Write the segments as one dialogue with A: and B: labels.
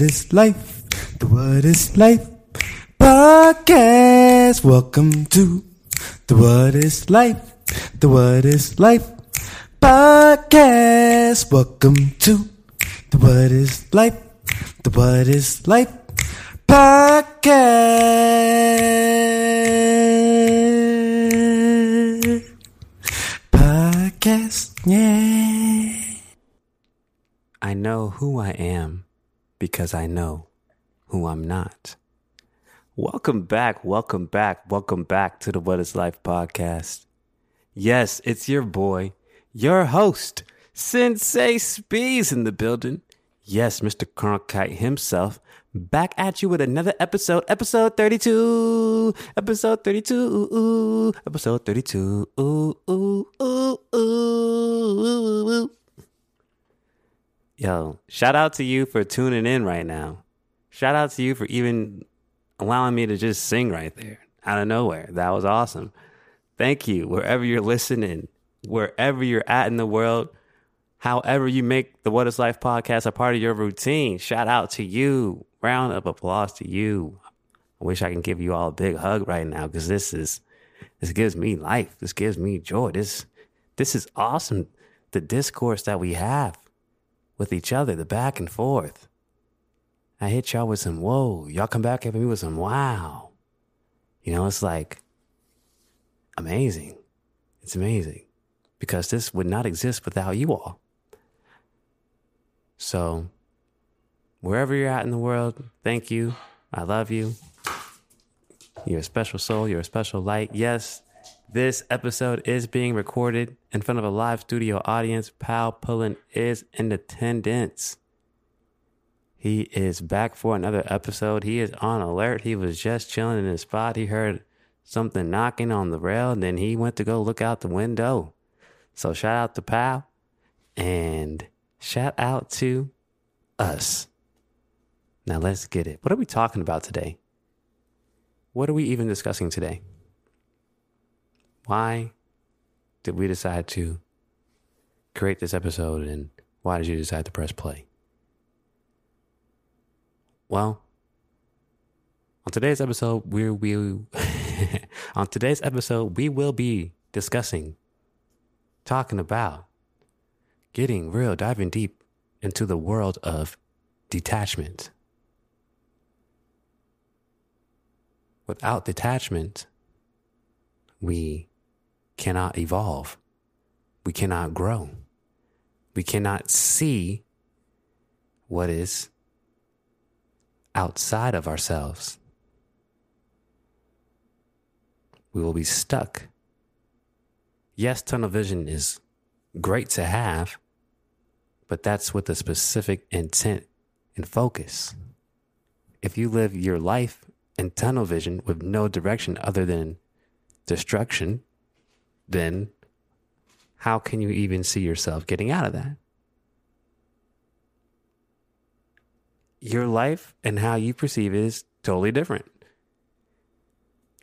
A: What is life? The What is life podcast. Welcome to the What is life? The What is life podcast. Welcome to the What is life? The What is life podcast. Podcast. Yeah.
B: I know who I am because I know who I'm not. Welcome back, welcome back, welcome back to the What is Life podcast. Yes, it's your boy, your host, Sensei Spees in the building. Yes, Mr. Cronkite himself, back at you with another episode, episode 32, episode 32, ooh, ooh, episode 32, ooh, ooh, ooh, ooh, ooh, ooh. Yo, shout out to you for tuning in right now. Shout out to you for even allowing me to just sing right there out of nowhere. That was awesome. Thank you. Wherever you're listening, wherever you're at in the world, however you make the What is Life podcast a part of your routine, shout out to you. Round of applause to you. I wish I can give you all a big hug right now because this is this gives me life. This gives me joy. This this is awesome. The discourse that we have with each other, the back and forth. I hit y'all with some whoa. Y'all come back at me with some wow. You know, it's like amazing. It's amazing because this would not exist without you all. So, wherever you're at in the world, thank you. I love you. You're a special soul. You're a special light. Yes, this episode is being recorded in front of a live studio audience. Pal Pullen is in attendance. He is back for another episode. He is on alert. He was just chilling in his spot. He heard something knocking on the rail, and then he went to go look out the window. So shout out to Pal and shout out to us. Now let's get it. What are we talking about today? What are we even discussing today? Why did we decide to create this episode and why did you decide to press play? Well, on today's episode, we will on today's episode we will be discussing, talking about, getting real, diving deep into the world of detachment. Without detachment, we cannot evolve. We cannot grow. We cannot see what is outside of ourselves. We will be stuck. Yes, tunnel vision is great to have, but that's with a specific intent and focus. If you live your life in tunnel vision with no direction other than destruction, then how can you even see yourself getting out of that? Your life and how you perceive it is totally different.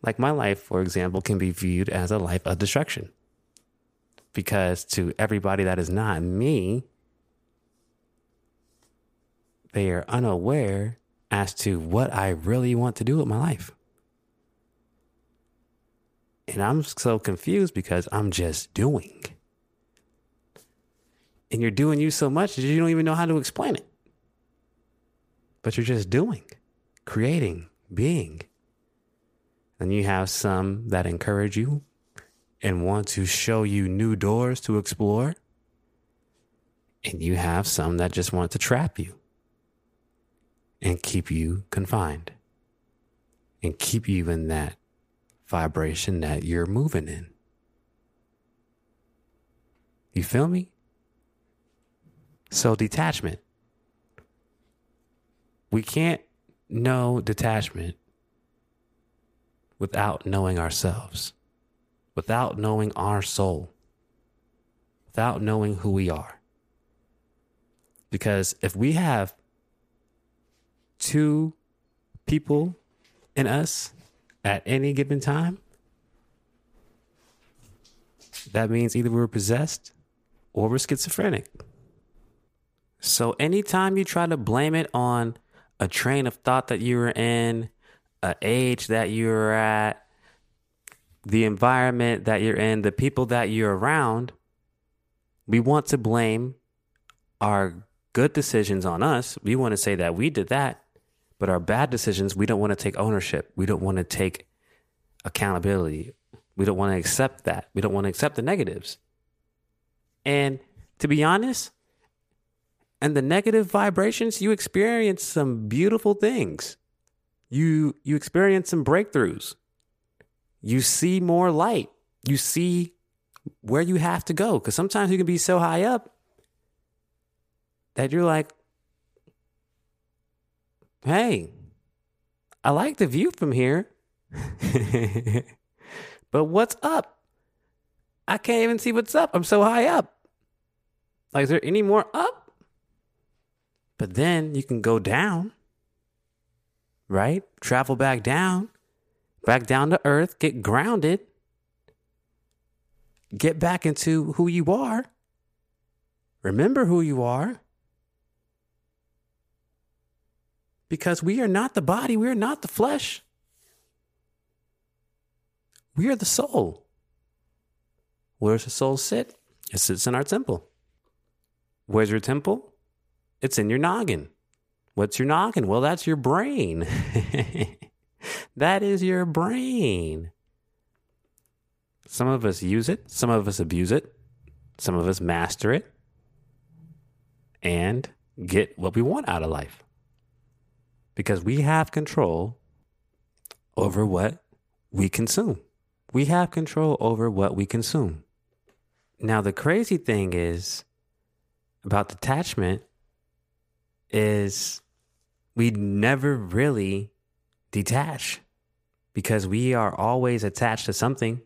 B: Like my life, for example, can be viewed as a life of destruction. Because to everybody that is not me, they are unaware as to what I really want to do with my life. And I'm so confused because I'm just doing. And you're doing you so much that you don't even know how to explain it. But you're just doing, creating, being. And you have some that encourage you and want to show you new doors to explore. And you have some that just want to trap you and keep you confined and keep you in that vibration that you're moving in. You feel me? So, detachment. We can't know detachment without knowing ourselves, without knowing our soul, without knowing who we are. Because if we have two people in us at any given time, that means either we're possessed or we're schizophrenic. So anytime you try to blame it on a train of thought that you were in, a age that you were at, the environment that you're in, the people that you're around, we want to blame our good decisions on us. We want to say that we did that, but our bad decisions, we don't want to take ownership. We don't want to take accountability. We don't want to accept that. We don't want to accept the negatives. And to be honest, and the negative vibrations, you experience some beautiful things. You you experience some breakthroughs. You see more light. You see where you have to go cuz sometimes you can be so high up that you're like hey, I like the view from here. but what's up? I can't even see what's up. I'm so high up. Like, is there any more up? But then you can go down, right? Travel back down, back down to earth, get grounded, get back into who you are. Remember who you are. Because we are not the body, we are not the flesh. We are the soul. Where does the soul sit? It sits in our temple. Where's your temple? It's in your noggin. What's your noggin? Well, that's your brain. that is your brain. Some of us use it, some of us abuse it, some of us master it, and get what we want out of life. Because we have control over what we consume. We have control over what we consume. Now, the crazy thing is, about detachment is we never really detach because we are always attached to something.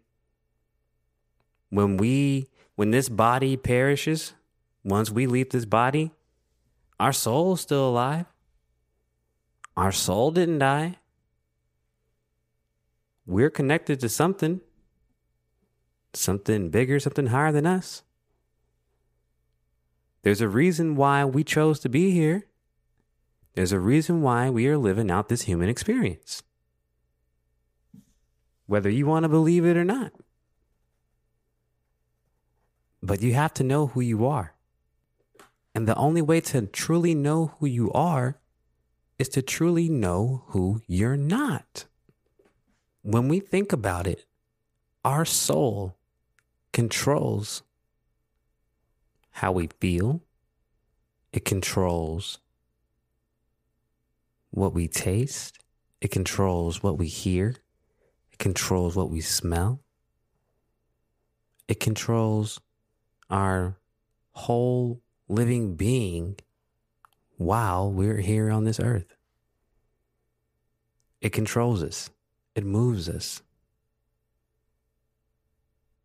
B: When we when this body perishes, once we leave this body, our soul is still alive. Our soul didn't die. We're connected to something, something bigger, something higher than us. There's a reason why we chose to be here. There's a reason why we are living out this human experience. Whether you want to believe it or not. But you have to know who you are. And the only way to truly know who you are is to truly know who you're not. When we think about it, our soul controls how we feel. It controls what we taste. It controls what we hear. It controls what we smell. It controls our whole living being while we're here on this earth. It controls us, it moves us.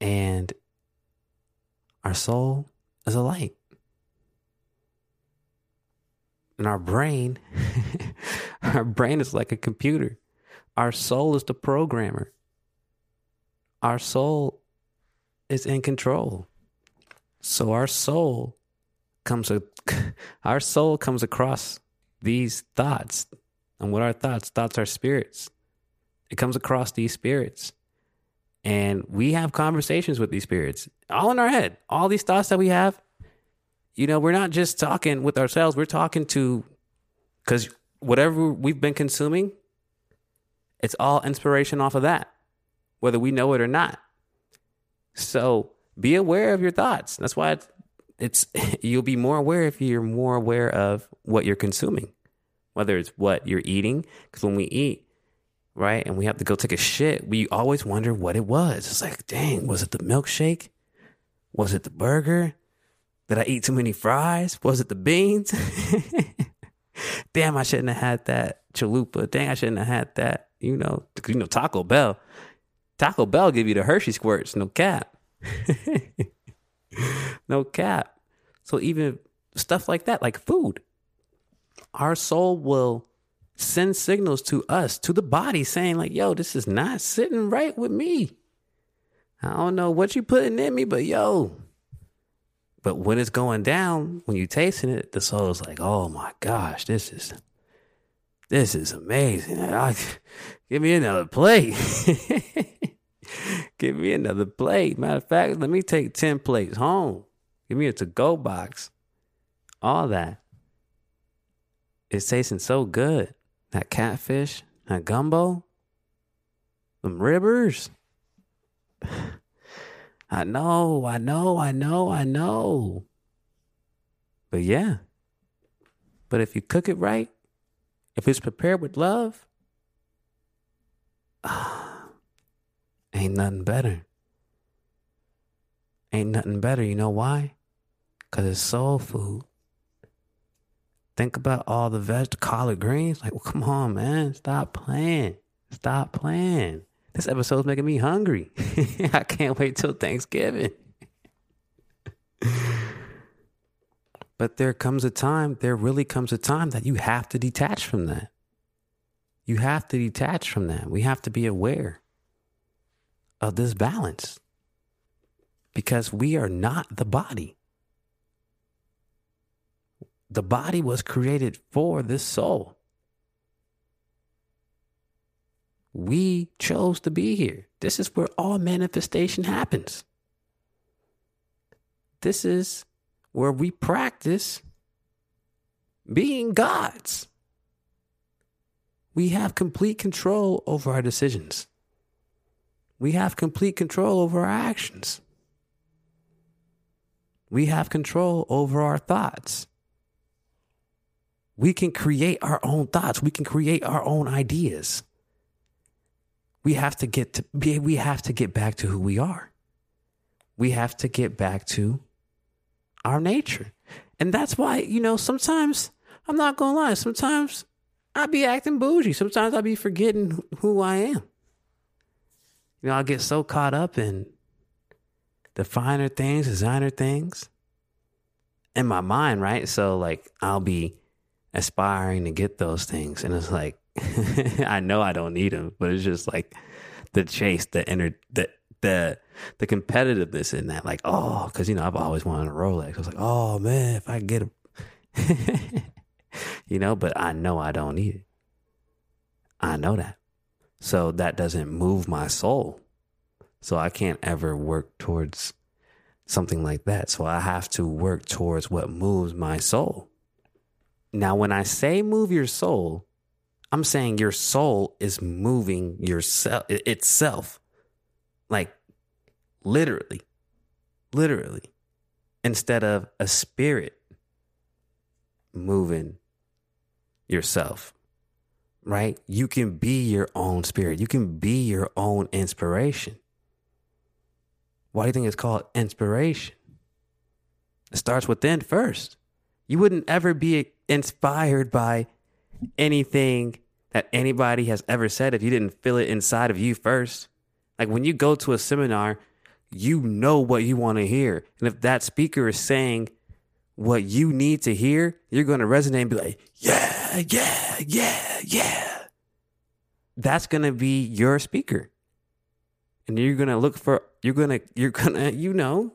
B: And our soul is a light. And our brain, our brain is like a computer. Our soul is the programmer. Our soul is in control. So our soul comes a, our soul comes across these thoughts. And what are thoughts? Thoughts are spirits. It comes across these spirits. And we have conversations with these spirits all in our head. All these thoughts that we have, you know, we're not just talking with ourselves, we're talking to, because whatever we've been consuming, it's all inspiration off of that, whether we know it or not. So be aware of your thoughts. That's why it's, it's you'll be more aware if you're more aware of what you're consuming, whether it's what you're eating. Because when we eat, right? And we have to go take a shit. We always wonder what it was. It's like, dang, was it the milkshake? Was it the burger? Did I eat too many fries? Was it the beans? Damn, I shouldn't have had that chalupa. Dang, I shouldn't have had that. You know, you know Taco Bell. Taco Bell give you the Hershey squirts, no cap. no cap. So even stuff like that, like food, our soul will send signals to us, to the body, saying, like, yo, this is not sitting right with me. I don't know what you putting in me, but yo. But when it's going down, when you tasting it, the soul is like, oh my gosh, this is This is amazing. I, give me another plate. give me another plate. Matter of fact, let me take 10 plates home. Give me a to go box. All that. It's tasting so good. That catfish, that gumbo, them ribbers. I know, I know, I know, I know. But yeah. But if you cook it right, if it's prepared with love, ah, ain't nothing better. Ain't nothing better. You know why? Because it's soul food. Think about all the veg collard greens. Like, well, come on, man. Stop playing. Stop playing. This episode's making me hungry. I can't wait till Thanksgiving. but there comes a time, there really comes a time that you have to detach from that. You have to detach from that. We have to be aware of this balance because we are not the body. The body was created for this soul. We chose to be here. This is where all manifestation happens. This is where we practice being gods. We have complete control over our decisions. We have complete control over our actions. We have control over our thoughts. We can create our own thoughts. We can create our own ideas. We have to get to we have to get back to who we are. We have to get back to our nature. And that's why, you know, sometimes I'm not gonna lie, sometimes I be acting bougie. Sometimes I be forgetting who I am. You know, I get so caught up in the finer things, designer things in my mind, right? So like I'll be aspiring to get those things. And it's like, I know I don't need them, but it's just like the chase, the inner, the, the, the competitiveness in that. Like, oh, cause you know, I've always wanted a Rolex. I was like, oh man, if I get a, you know, but I know I don't need it. I know that. So that doesn't move my soul. So I can't ever work towards something like that. So I have to work towards what moves my soul. Now, when I say move your soul, I'm saying your soul is moving yourself itself. Like literally. Literally. Instead of a spirit moving yourself. Right? You can be your own spirit. You can be your own inspiration. Why do you think it's called inspiration? It starts within first. You wouldn't ever be inspired by anything that anybody has ever said if you didn't feel it inside of you first. Like when you go to a seminar, you know what you want to hear. And if that speaker is saying what you need to hear, you're going to resonate and be like, yeah, yeah, yeah, yeah. That's going to be your speaker. And you're going to look for, you're going to, you're going to, you know,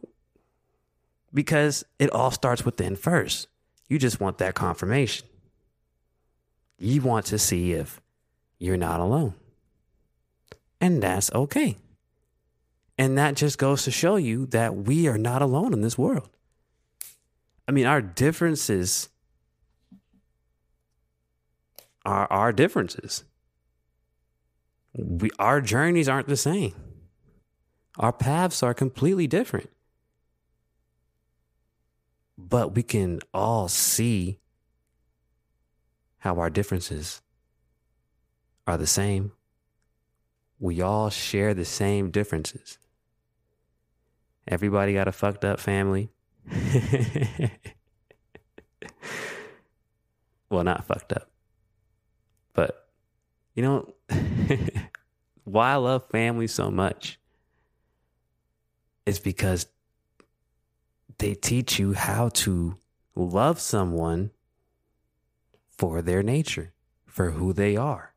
B: because it all starts within first. You just want that confirmation. You want to see if you're not alone. And that's okay. And that just goes to show you that we are not alone in this world. I mean, our differences are our differences. We, our journeys aren't the same. Our paths are completely different but we can all see how our differences are the same. We all share the same differences. Everybody got a fucked up family. well, not fucked up. But, you know, why I love family so much is because they teach you how to love someone for their nature, for who they are.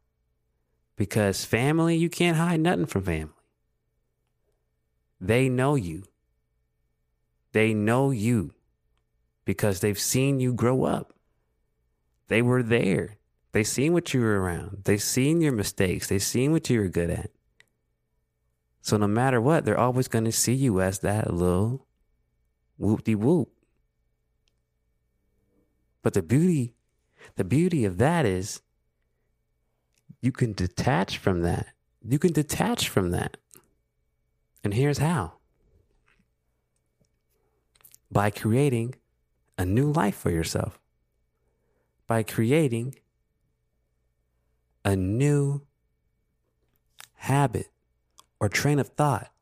B: Because family, you can't hide nothing from family. They know you. They know you because they've seen you grow up. They were there. They seen what you were around. They seen your mistakes. They seen what you were good at. So no matter what, they're always going to see you as that little whoop de whoop. But the beauty, the beauty of that is you can detach from that. You can detach from that. And here's how by creating a new life for yourself, by creating a new habit or train of thought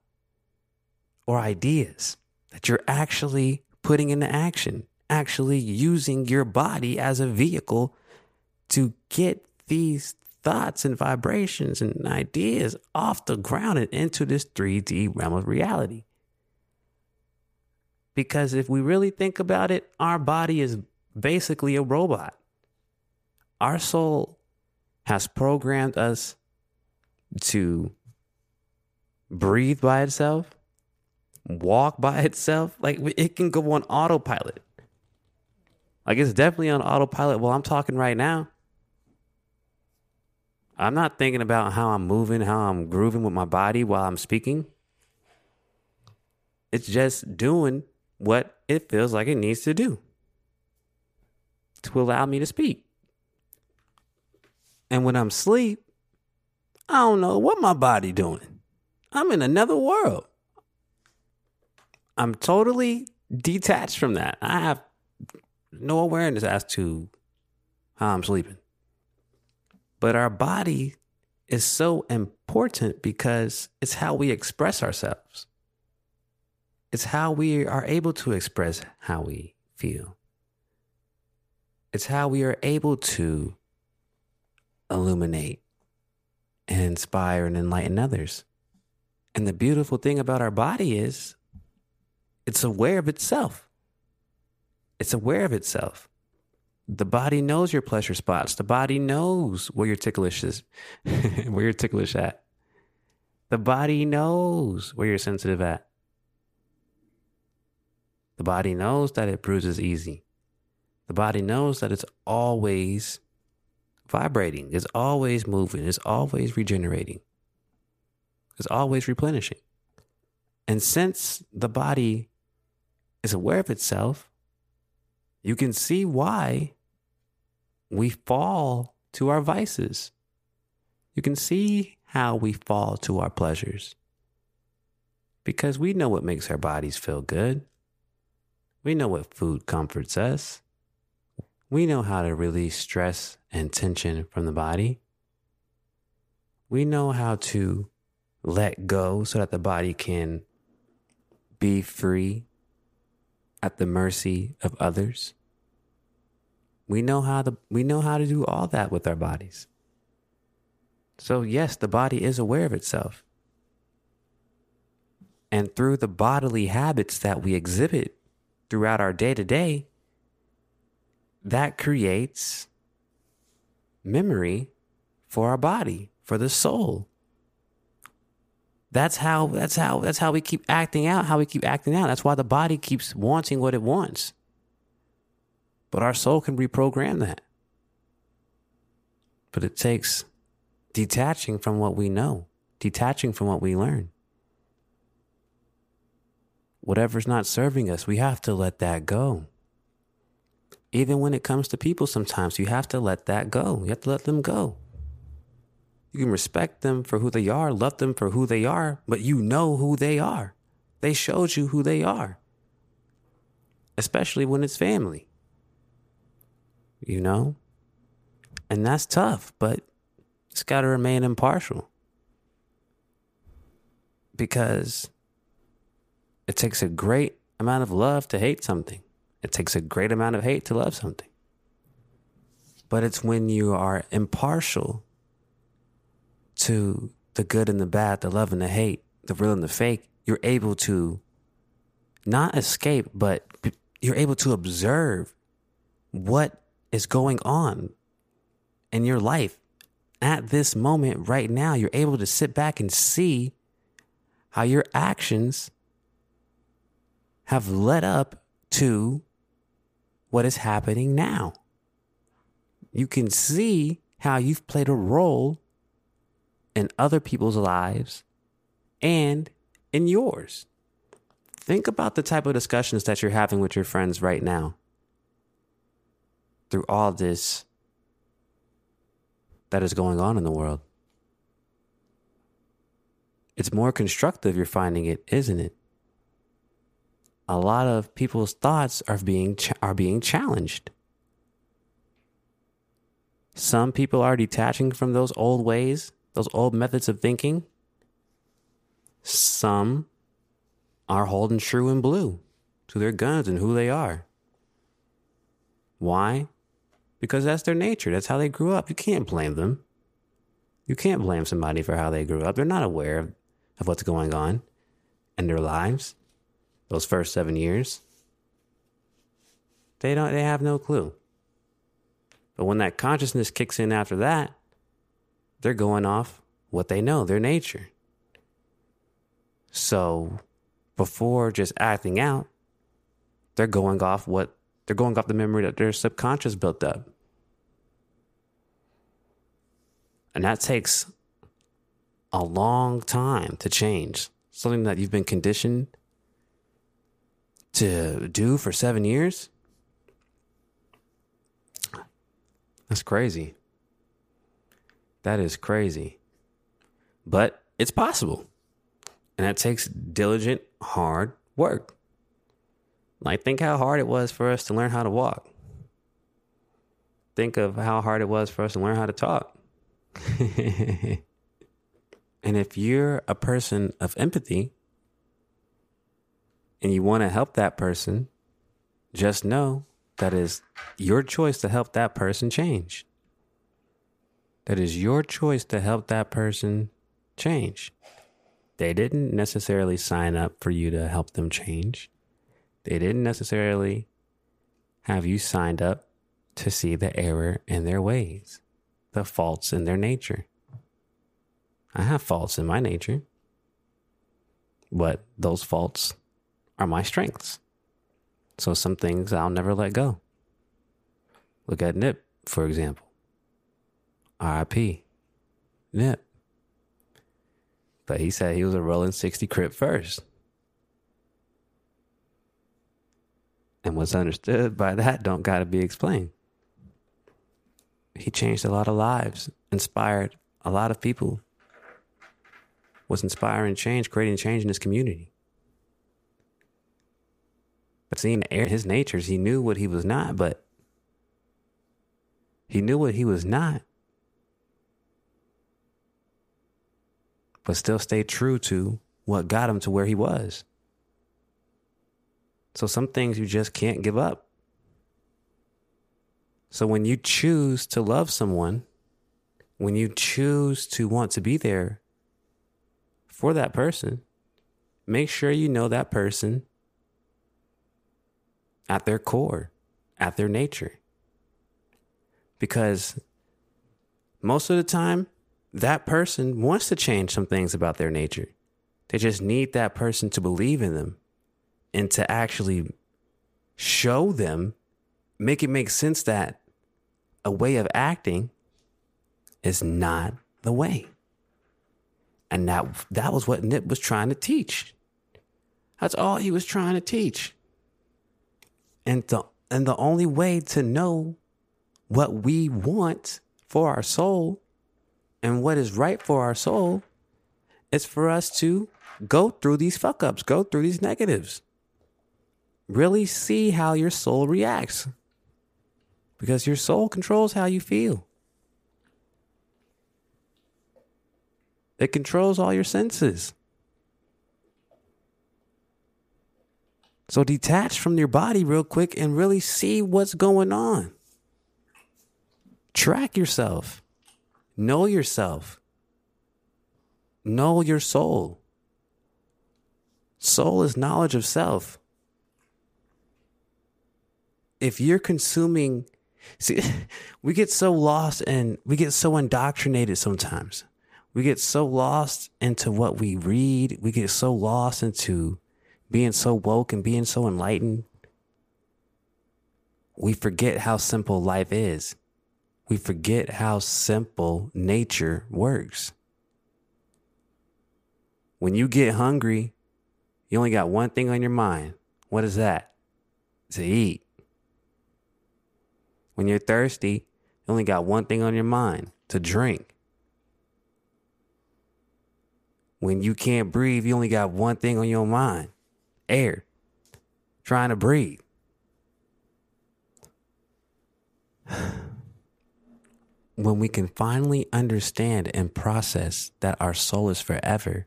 B: or ideas that you're actually putting into action, actually using your body as a vehicle to get these thoughts and vibrations and ideas off the ground and into this 3D realm of reality. Because if we really think about it, our body is basically a robot. Our soul has programmed us to breathe by itself, walk by itself. Like it can go on autopilot. Like it's definitely on autopilot while I'm talking right now. I'm not thinking about how I'm moving, how I'm grooving with my body while I'm speaking. It's just doing what it feels like it needs to do to allow me to speak. And when I'm asleep, I don't know what my body doing. I'm in another world. I'm totally detached from that. I have no awareness as to how I'm sleeping. But our body is so important because it's how we express ourselves. It's how we are able to express how we feel. It's how we are able to illuminate and inspire and enlighten others. And the beautiful thing about our body is it's aware of itself. It's aware of itself. The body knows your pleasure spots. The body knows where your ticklish is, where you're ticklish at. The body knows where you're sensitive at. The body knows that it bruises easy. The body knows that it's always vibrating, it's always moving, it's always regenerating, it's always replenishing. And since the body is aware of itself, you can see why we fall to our vices. You can see how we fall to our pleasures. Because we know what makes our bodies feel good. We know what food comforts us. We know how to release stress and tension from the body. We know how to let go so that the body can be free at the mercy of others. We know how to we know how to do all that with our bodies. So yes, the body is aware of itself. And through the bodily habits that we exhibit throughout our day to day, that creates memory for our body, for the soul. That's how that's how that's how we keep acting out, how we keep acting out. That's why the body keeps wanting what it wants. But our soul can reprogram that. But it takes detaching from what we know, detaching from what we learn. Whatever's not serving us, we have to let that go. Even when it comes to people, sometimes you have to let that go. You have to let them go. You can respect them for who they are, love them for who they are, but you know who they are. They showed you who they are, especially when it's family. You know? And that's tough, but it's got to remain impartial because it takes a great amount of love to hate something. It takes a great amount of hate to love something. But it's when you are impartial to the good and the bad, the love and the hate, the real and the fake, you're able to not escape, but you're able to observe what is going on in your life at this moment right now. You're able to sit back and see how your actions have led up to what is happening now. You can see how you've played a role in other people's lives and in yours. Think about the type of discussions that you're having with your friends right now through all this that is going on in the world. It's more constructive, you're finding it, isn't it? A lot of people's thoughts are being ch- are being challenged. Some people are detaching from those old ways, those old methods of thinking. Some are holding true and blue to their guns and who they are. Why? Because that's their nature. That's how they grew up. You can't blame them. You can't blame somebody for how they grew up. They're not aware of, of what's going on in their lives those first seven years. They don't they have no clue. But when that consciousness kicks in after that, they're going off what they know, their nature. So before just acting out, they're going off what they're going off the memory that their subconscious built up. And that takes a long time to change. Something that you've been conditioned to do for seven years? That's crazy. That is crazy. But it's possible. And that takes diligent, hard work. Like, think how hard it was for us to learn how to walk. Think of how hard it was for us to learn how to talk. and if you're a person of empathy and you want to help that person, just know that is your choice to help that person change. That is your choice to help that person change. They didn't necessarily sign up for you to help them change. They didn't necessarily have you signed up to see the error in their ways, the faults in their nature. I have faults in my nature, but those faults are my strengths. So some things I'll never let go. Look at Nip, for example. RIP. Nip. But he said he was a rolling 60 crip first. And what's understood by that don't gotta be explained. He changed a lot of lives, inspired a lot of people, was inspiring change, creating change in his community. But seeing his natures, he knew what he was not, but he knew what he was not, but still stayed true to what got him to where he was. So some things you just can't give up. So when you choose to love someone, when you choose to want to be there for that person, make sure you know that person at their core, at their nature. Because most of the time, that person wants to change some things about their nature. They just need that person to believe in them and to actually show them, make it make sense that a way of acting is not the way. And that that was what Nip was trying to teach. That's all he was trying to teach. And the and the only way to know what we want for our soul and what is right for our soul is for us to go through these fuck ups, go through these negatives. Really see how your soul reacts. Because your soul controls how you feel. It controls all your senses. So detach from your body real quick and really see what's going on. Track yourself. Know yourself. Know your soul. Soul is knowledge of self. If you're consuming, see, we get so lost and we get so indoctrinated sometimes. We get so lost into what we read. We get so lost into being so woke and being so enlightened, we forget how simple life is. we forget how simple nature works. When you get hungry, you only got one thing on your mind. What is that? To eat. When you're thirsty, you only got one thing on your mind to drink. When you can't breathe, you only got one thing on your mind air. Trying to breathe. when we can finally understand and process that our soul is forever,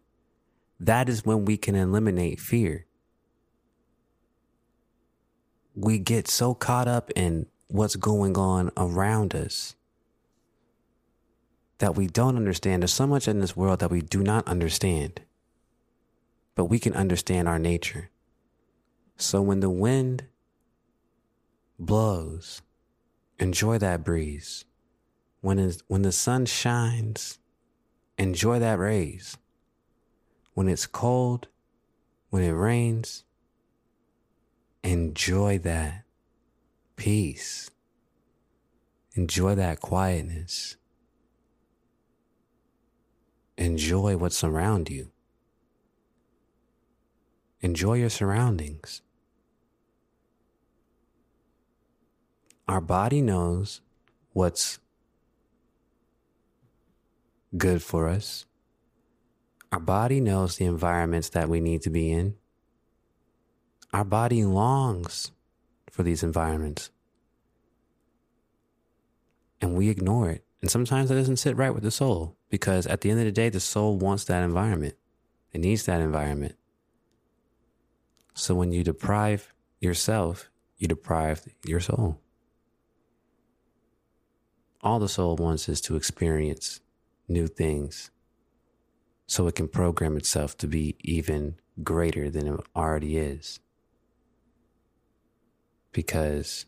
B: that is when we can eliminate fear. We get so caught up in what's going on around us that we don't understand. There's so much in this world that we do not understand, but we can understand our nature. So when the wind blows, enjoy that breeze. When, it's, when the sun shines, enjoy that rays. When it's cold, when it rains, enjoy that peace. Enjoy that quietness. Enjoy what's around you. Enjoy your surroundings. Our body knows what's good for us. Our body knows the environments that we need to be in. Our body longs for these environments. And we ignore it. And sometimes it doesn't sit right with the soul because at the end of the day, the soul wants that environment. It needs that environment. So when you deprive yourself, you deprive your soul. All the soul wants is to experience new things so it can program itself to be even greater than it already is. Because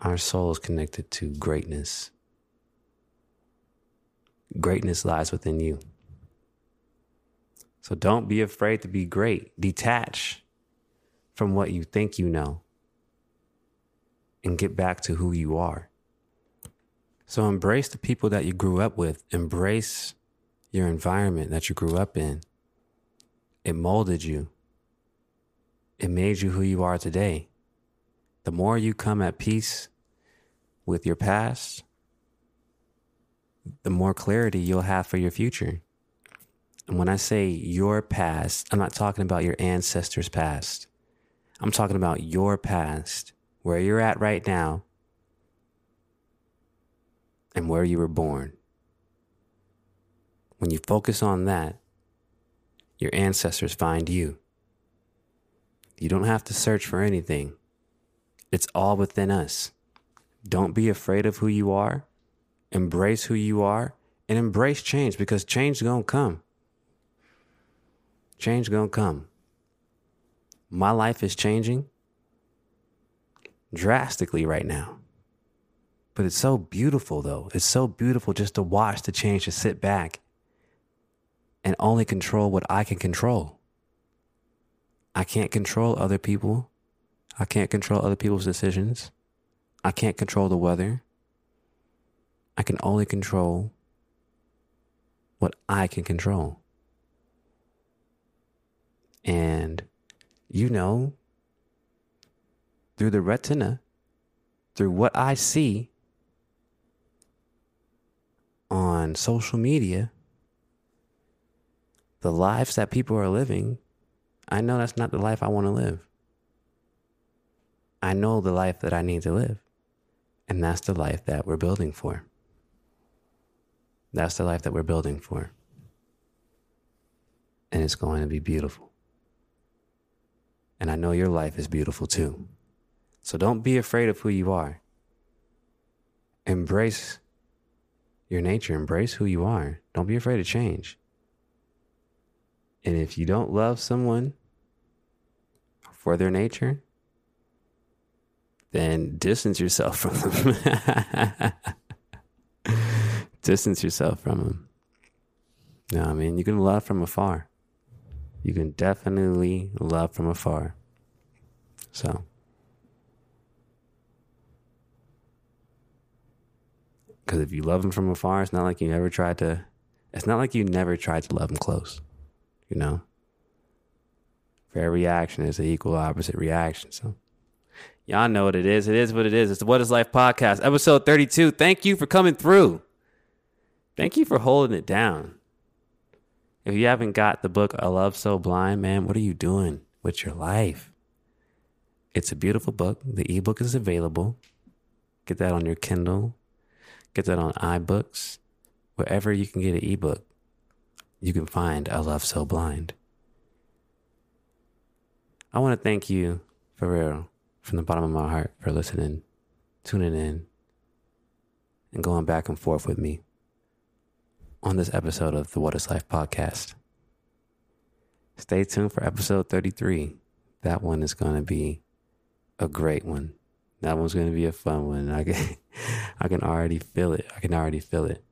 B: our soul is connected to greatness. Greatness lies within you. So don't be afraid to be great. Detach from what you think you know and get back to who you are. So embrace the people that you grew up with, embrace your environment that you grew up in. It molded you, it made you who you are today. The more you come at peace with your past, the more clarity you'll have for your future. And when I say your past, I'm not talking about your ancestors' past. I'm talking about your past, where you're at right now, and where you were born. When you focus on that, your ancestors find you. You don't have to search for anything, it's all within us. Don't be afraid of who you are. Embrace who you are and embrace change because change is going to come. Change to come. My life is changing drastically right now. But it's so beautiful, though. It's so beautiful just to watch the change, to sit back and only control what I can control. I can't control other people. I can't control other people's decisions. I can't control the weather. I can only control what I can control. And, you know, through the retina, through what I see, on social media, the lives that people are living, I know that's not the life I want to live. I know the life that I need to live. And that's the life that we're building for. That's the life that we're building for. And it's going to be beautiful. And I know your life is beautiful too. So don't be afraid of who you are. Embrace your nature, embrace who you are. Don't be afraid to change. And if you don't love someone for their nature, then distance yourself from them. distance yourself from them. No, I mean, you can love from afar. You can definitely love from afar. So, Because if you love them from afar, it's not like you never tried to. It's not like you never tried to love them close. You know. For every reaction, there's an equal opposite reaction. So, y'all know what it is. It is what it is. It's the What Is Life podcast, episode 32. Thank you for coming through. Thank you for holding it down. If you haven't got the book A Love So Blind, man, what are you doing with your life? It's a beautiful book. The ebook is available. Get that on your Kindle. Get that on iBooks. Wherever you can get an ebook, you can find A Love So Blind. I want to thank you for real, from the bottom of my heart, for listening, tuning in, and going back and forth with me on this episode of the What is Life podcast. Stay tuned for episode 33. That one is going to be a great one. That one's going to be a fun one. I can, I can already feel it. I can already feel it.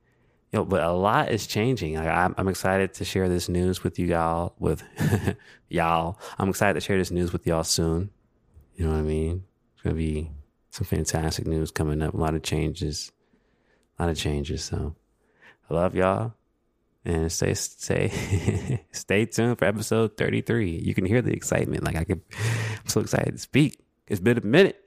B: You know, but a lot is changing. Like, I'm, I'm excited to share this news with you y'all. With y'all, I'm excited to share this news with y'all soon. You know what I mean? It's gonna be some fantastic news coming up. A lot of changes. A lot of changes. So, Love y'all, and stay stay stay tuned for episode 33. You can hear the excitement. Like I can, I'm so excited to speak. It's been a minute.